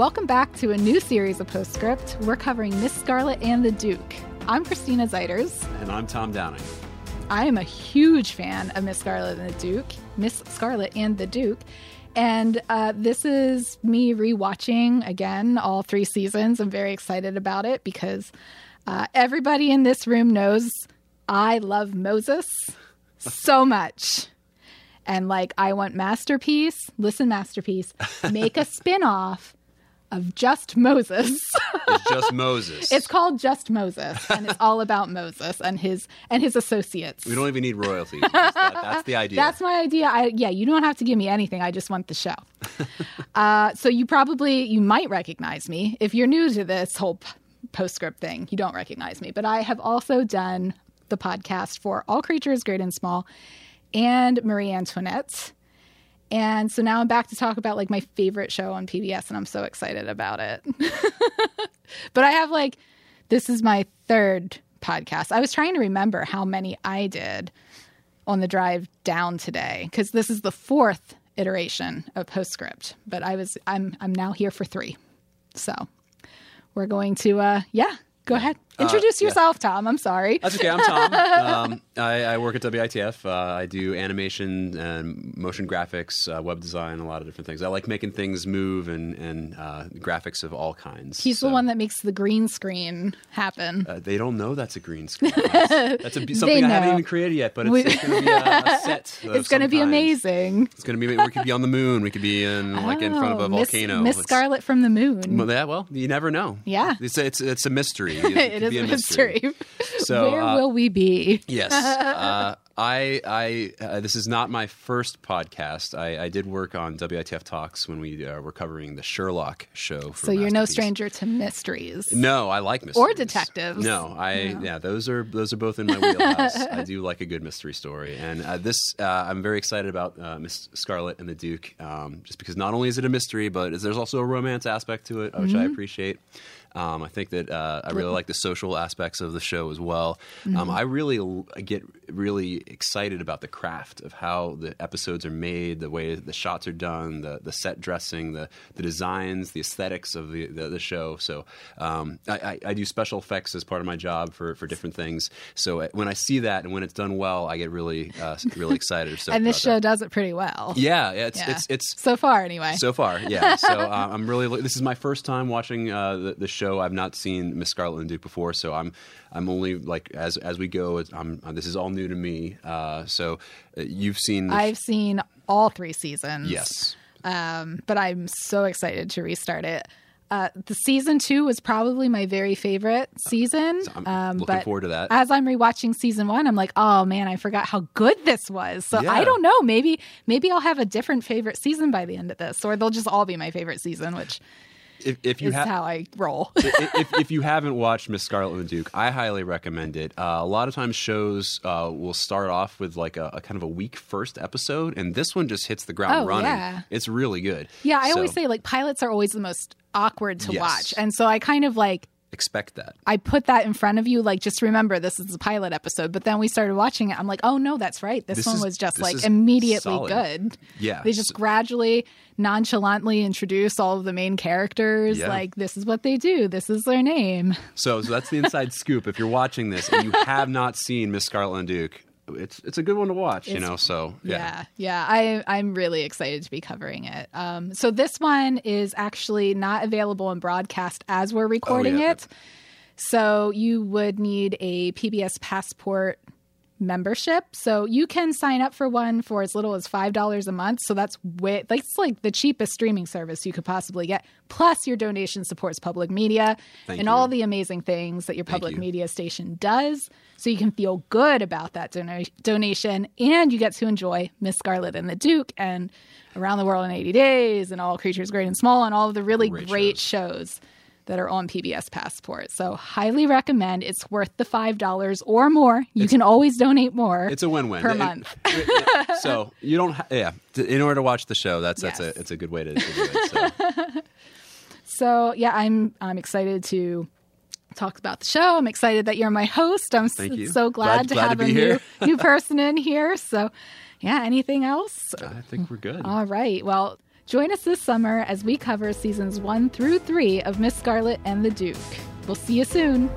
Welcome back to a new series of Postscript. We're covering Miss Scarlet and the Duke. I'm Christina Zeiders. And I'm Tom Downing. I am a huge fan of Miss Scarlet and the Duke, Miss Scarlet and the Duke. And uh, this is me rewatching again all three seasons. I'm very excited about it because uh, everybody in this room knows I love Moses so much. And like, I want Masterpiece, listen, Masterpiece, make a spin off of just Moses. It's just Moses. it's called Just Moses, and it's all about Moses and his and his associates. we don't even need royalties. That- that's the idea. That's my idea. I, yeah, you don't have to give me anything. I just want the show. uh, so you probably you might recognize me if you're new to this whole p- postscript thing. You don't recognize me, but I have also done the podcast for All Creatures Great and Small and Marie Antoinette. And so now I'm back to talk about like my favorite show on PBS, and I'm so excited about it. but I have like, this is my third podcast. I was trying to remember how many I did on the drive down today because this is the fourth iteration of Postscript. But I was I'm I'm now here for three, so we're going to uh yeah go ahead introduce yeah. yourself, Tom. I'm sorry. That's okay. I'm Tom. um, I, I work at WITF. Uh, I do animation and motion graphics, uh, web design, a lot of different things. I like making things move and, and uh, graphics of all kinds. He's So, the one that makes the green screen happen. Uh, they don't know that's a green screen. That's, that's a, something I haven't even created yet, but it's, it's going to be a, a set. it's going to be amazing. It's going to be. We could be on the moon. We could be in like in front of Oh, a Miss- volcano. Miss It's- Scarlet from the Moon. Well, yeah, well, you never know. Yeah. it's it's, it's a mystery. It, is be a mystery. So, Where uh, will we be? Yes. Uh, I, I, uh, this is not my first podcast. I, I did work on WITF Talks when we uh, were covering the Sherlock show. For So you're no stranger to mysteries. No, I like mysteries Or detectives. No, I yeah, those are those are both in my wheelhouse. I do like a good mystery story, and uh, this uh, I'm very excited about uh, Miss Scarlet and the Duke, um, just because not only is it a mystery, but there's also a romance aspect to it, which I Mm-hmm. appreciate. Um, I think that uh, I really like the social aspects of the show as well. Mm-hmm. Um, I really l- get really excited about the craft of how the episodes are made, the way the shots are done, the, the set dressing, the, the designs, the aesthetics of the, the, the show. So um, I, I, I do special effects as part of my job for, for different things. So uh, when I see that and when it's done well, I get really uh, really excited. So and this show does it pretty well. yeah, it's Yeah. it's it's so far anyway. so far, yeah. So uh, I'm really. This is my first time watching uh, the, the show. I've not seen Miss Scarlet and Duke before, so I'm I'm only like as as we go. I'm this is all new to me. Uh, so uh, you've seen. The I've seen all three seasons. yes. Um, but I'm so excited to restart it. Uh, the season two was probably my very favorite season. I'm um, looking but forward to that. As I'm rewatching season one, I'm like, oh man, I forgot how good this was. So Yeah. I don't know. Maybe maybe I'll have a different favorite season by the end of this, or they'll just all be my favorite season, which If, if you is have. how I roll. if, if you haven't watched Miss Scarlet and the Duke, I highly recommend it. Uh, a lot of times shows uh, will start off with like a, a kind of a weak first episode, and this one just hits the ground Oh, running. yeah. It's really good. yeah, I So, always say like pilots are always the most awkward to Yes. watch, and so I kind of like expect that. I put that in front of you, like just remember this is a pilot episode. But then we started watching it. I'm like, oh no, that's right. This, This one is- was just like immediately solid. good. Yeah. They just gradually, nonchalantly introduce all of the main characters. Yeah. Like this is what they do. This is their name. So, so that's the inside scoop. If you're watching this and you have not seen Miss Scarlet and Duke, it's it's a good one to watch. you know, so yeah. Yeah, yeah. I I'm really excited to be covering it. Um, so this one is actually not available in broadcast as we're recording Oh, yeah. it. So you would need a PBS Passport membership. So you can sign up for one for as little as five dollars a month. So that's way that's like the cheapest streaming service you could possibly get. Plus your donation supports public media Thank and you. all the amazing things that your public you. media station does. So you can feel good about that dona- donation and you get to enjoy Miss Scarlet and the Duke and Around the World in 80 Days and All Creatures Great and Small and all of the really Great great, shows that are on PBS Passport. So highly recommend. It's worth the $5 or more. You can always donate more. It's a win-win Per It- month. it- so you don't, ha- yeah. In order to watch the show, that's that's Yes. a it's a good way to, to do it. So. So yeah, I'm I'm excited to talk about the show. I'm excited that you're my host. I'm so glad, Glad- to glad have be a new new person in here. So yeah, anything else? I think we're good. All right. Well, Join us this summer as we cover seasons one through three of Miss Scarlet and the Duke. We'll see you soon.